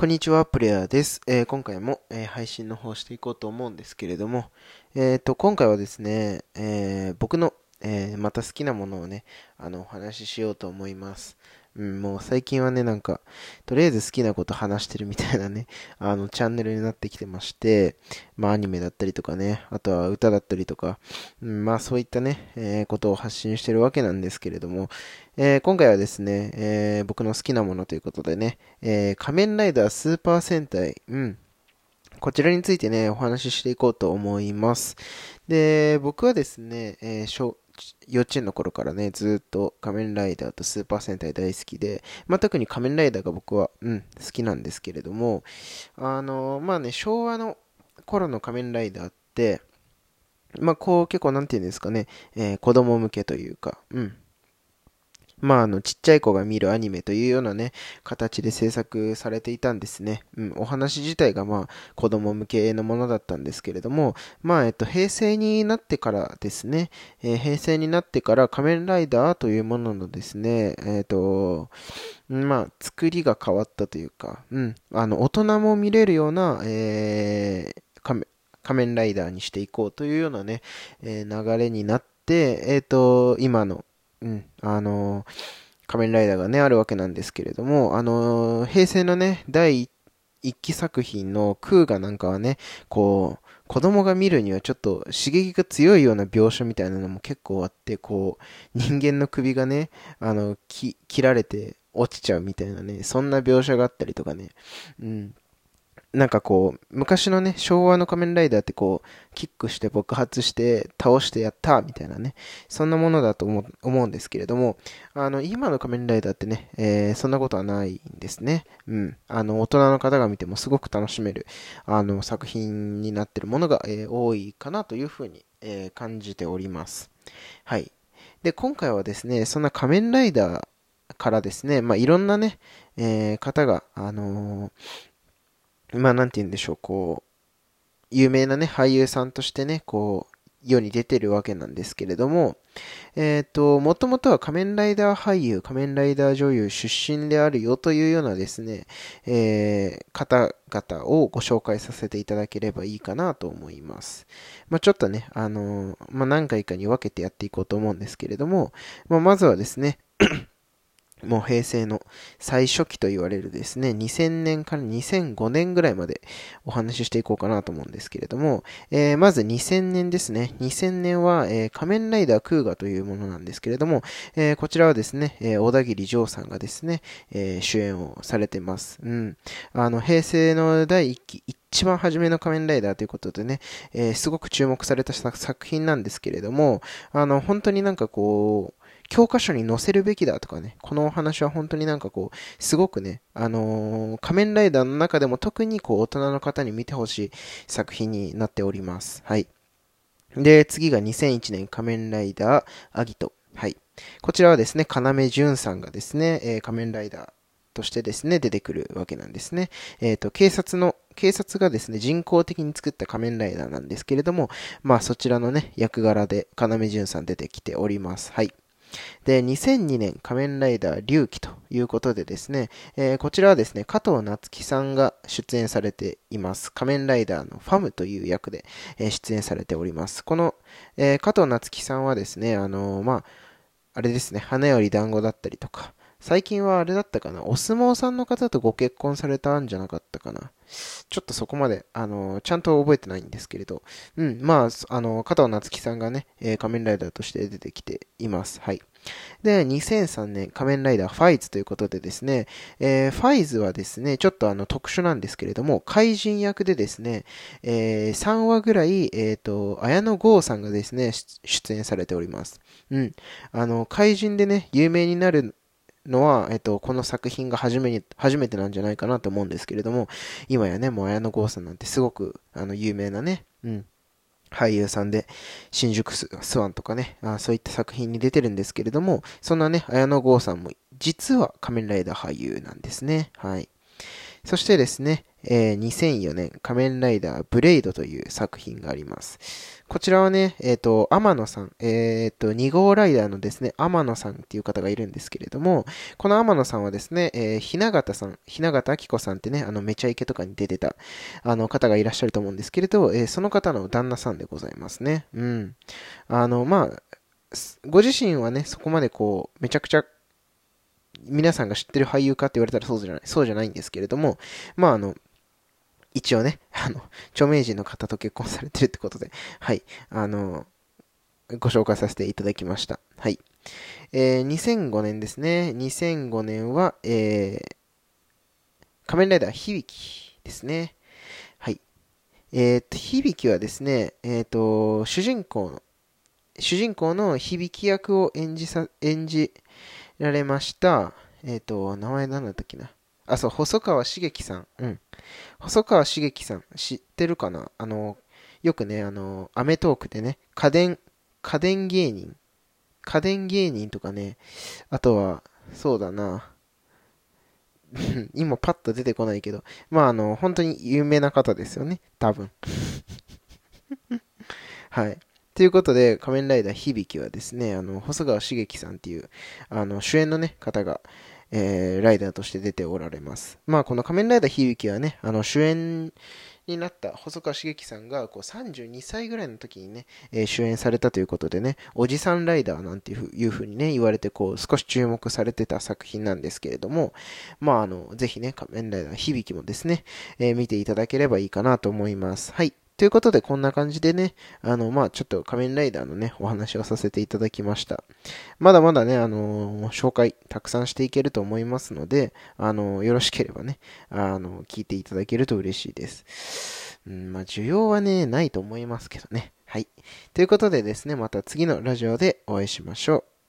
こんにちは、プレイヤーです。えー、今回も、えー、配信の方していこうと思うんですけれども、えっ、ー、と、今回はですね、え僕の、えまた好きなものをね、あの、お話ししようと思います。うん、もう最近はね、なんか、とりあえず好きなこと話してるみたいなね、あの、チャンネルになってきてまして、まあ、アニメだったりとかね、あとは歌だったりとか、うん、まあ、そういったね、えー、ことを発信してるわけなんですけれども、えー、今回はですね、えー、僕の好きなものということでね、え仮面ライダースーパー戦隊、うん、こちらについてね、お話ししていこうと思います。で、僕はですね、えー、幼稚園の頃からね、ずっと仮面ライダーとスーパー戦隊大好きで、まあ、特に仮面ライダーが僕は、うん、好きなんですけれども、あのー、まあね、昭和の頃の仮面ライダーって、まあ、こう結構なんて言うんですかね、えー、子供向けというか、うん、まあ、あの、ちっちゃい子が見るアニメというようなね、形で制作されていたんですね。うん、お話自体がまあ、子供向けのものだったんですけれども、まあ、えっと、平成になってからですね、えー、平成になってから仮面ライダーというもののですね、えっ、ー、と、まあ、作りが変わったというか、うん、あの、大人も見れるような、えー、仮面ライダーにしていこうというようなね、えー、流れになって、えっ、ー、と、今のうん、あの仮面ライダーがね、あるわけなんですけれども、あの平成のね、第一期作品のクーガなんかはね、こう、子供が見るにはちょっと刺激が強いような描写みたいなのも結構あって、こう、人間の首がね、あの、切られて落ちちゃうみたいなね、そんな描写があったりとかね、うん、なんかこう、昔のね、昭和の仮面ライダーってこう、キックして爆発して倒してやったみたいなね、そんなものだと思うんですけれども、あの、今の仮面ライダーってね、えー、そんなことはないんですね。うん。あの、大人の方が見てもすごく楽しめる、あの、作品になってるものが、えー、多いかなというふうに、えー、感じております。はい。で、今回はですね、そんな仮面ライダーからですね、まあ、いろんなね、え方が、あのまあなんて言うんでしょう、こう、有名なね、俳優さんとしてね、こう、世に出てるわけなんですけれども、えっ、ー、と、もともとは仮面ライダー俳優、仮面ライダー女優出身であるよというようなですね、えー、方々をご紹介させていただければいいかなと思います。まあ、ちょっとね、あのー、まあ、何回かに分けてやっていこうと思うんですけれども、まあ、まずはですね、もう平成の最初期と言われるですね、2000年から2005年ぐらいまでお話ししていこうかなと思うんですけれども、えー、まず2000年ですね。2000年は、えー、仮面ライダークーガというものなんですけれども、えー、こちらはですね、え小田切丈さんがですね、え主演をされてます。うん。あの、平成の第1期、一番初めの仮面ライダーということでね、えすごく注目された作品なんですけれども、あの、本当になんかこう、教科書に載せるべきだとかね、このお話は本当になんかこう、すごくね、あのー、仮面ライダーの中でも特にこう、大人の方に見てほしい作品になっております。はい。で、次が2001年仮面ライダーアギト。はい。こちらはですね、要潤さんがですね、えー、仮面ライダーとしてですね、出てくるわけなんですね。えっ、ー、と、警察の、警察がですね、人工的に作った仮面ライダーなんですけれども、まあそちらのね、役柄で要潤さん出てきております。はい。で、2002年仮面ライダー龍騎ということでですね、えー、こちらはですね、加藤夏樹さんが出演されています。仮面ライダーのファムという役で、えー、出演されております。この、えー、加藤夏樹さんはですね、あのまあ、あれですね、花より団子だったりとか、最近はあれだったかな、お相撲さんの方とご結婚されたんじゃなかったかな。ちょっとそこまで、あの、ちゃんと覚えてないんですけれど、うん、まあ、あの、加藤夏樹さんがね、えー、仮面ライダーとして出てきています。はい。で、2003年、仮面ライダーファイズということでですね、えー、ファイズはですね、ちょっとあの特殊なんですけれども、怪人役でですね、えー、3話ぐらい、えっ、ー、と、綾野剛さんがですね、出演されております。うん。あの、怪人でね、有名になるのは、えっと、この作品が初めに、初めてなんじゃないかなと思うんですけれども、今やね、もう綾野剛さんなんてすごく、あの、有名なね、うん、俳優さんで、新宿スワンとかねあ、そういった作品に出てるんですけれども、そんなね、綾野剛さんも、実は仮面ライダー俳優なんですね。はい。そしてですね、えー、2004年、仮面ライダーブレイドという作品があります。こちらはね、えっ、ー、と、天野さん、えっ、ー、と、2号ライダーのですね、天野さんっていう方がいるんですけれども、この天野さんはですね、えー、ひながたさん、ひながたあきこさんってね、あの、めちゃイケとかに出てた、あの、方がいらっしゃると思うんですけれど、えー、その方の旦那さんでございますね。うん。あの、まあ、ご自身はね、そこまでこう、めちゃくちゃ皆さんが知ってる俳優かって言われたらそうじゃない、そうじゃないんですけれども、まああの、一応ね、あの、著名人の方と結婚されてるってことで、はい、あの、ご紹介させていただきました。はい。えー、2005年ですね。2005年は、えー、仮面ライダー響きですね。はい。えー、っと、響はですね、えー、っと、主人公の、主人公の響役を演じさ、演じられました、えっ、と、名前何だったっけな。あ、そう、細川茂樹さん。うん。細川茂樹さん、知ってるかな？あの、よくね、あの、アメトークでね、家電、家電芸人。家電芸人とかね、あとは、そうだな。今パッと出てこないけど、まああの、本当に有名な方ですよね。多分。はい。ということで、仮面ライダー響はですね、あの、細川茂樹さんっていう、あの、主演のね、方が、えー、ライダーとして出ておられます。まあ、この仮面ライダー響はね、あの、主演になった細川茂樹さんが、こう、32歳ぐらいの時にね、えー、主演されたということでね、おじさんライダーなんていうふうにね、言われて、こう、少し注目されてた作品なんですけれども、まあ、あの、ぜひね、仮面ライダー響もですね、えー、見ていただければいいかなと思います。はい。ということで、こんな感じでね、あの、まあちょっと仮面ライダーのね、お話をさせていただきました。まだまだね、あのー、紹介たくさんしていけると思いますので、あのー、よろしければね、あのー、聞いていただけると嬉しいです。うん、まあ需要はね、ないと思いますけどね。はい。ということでですね、また次のラジオでお会いしましょう。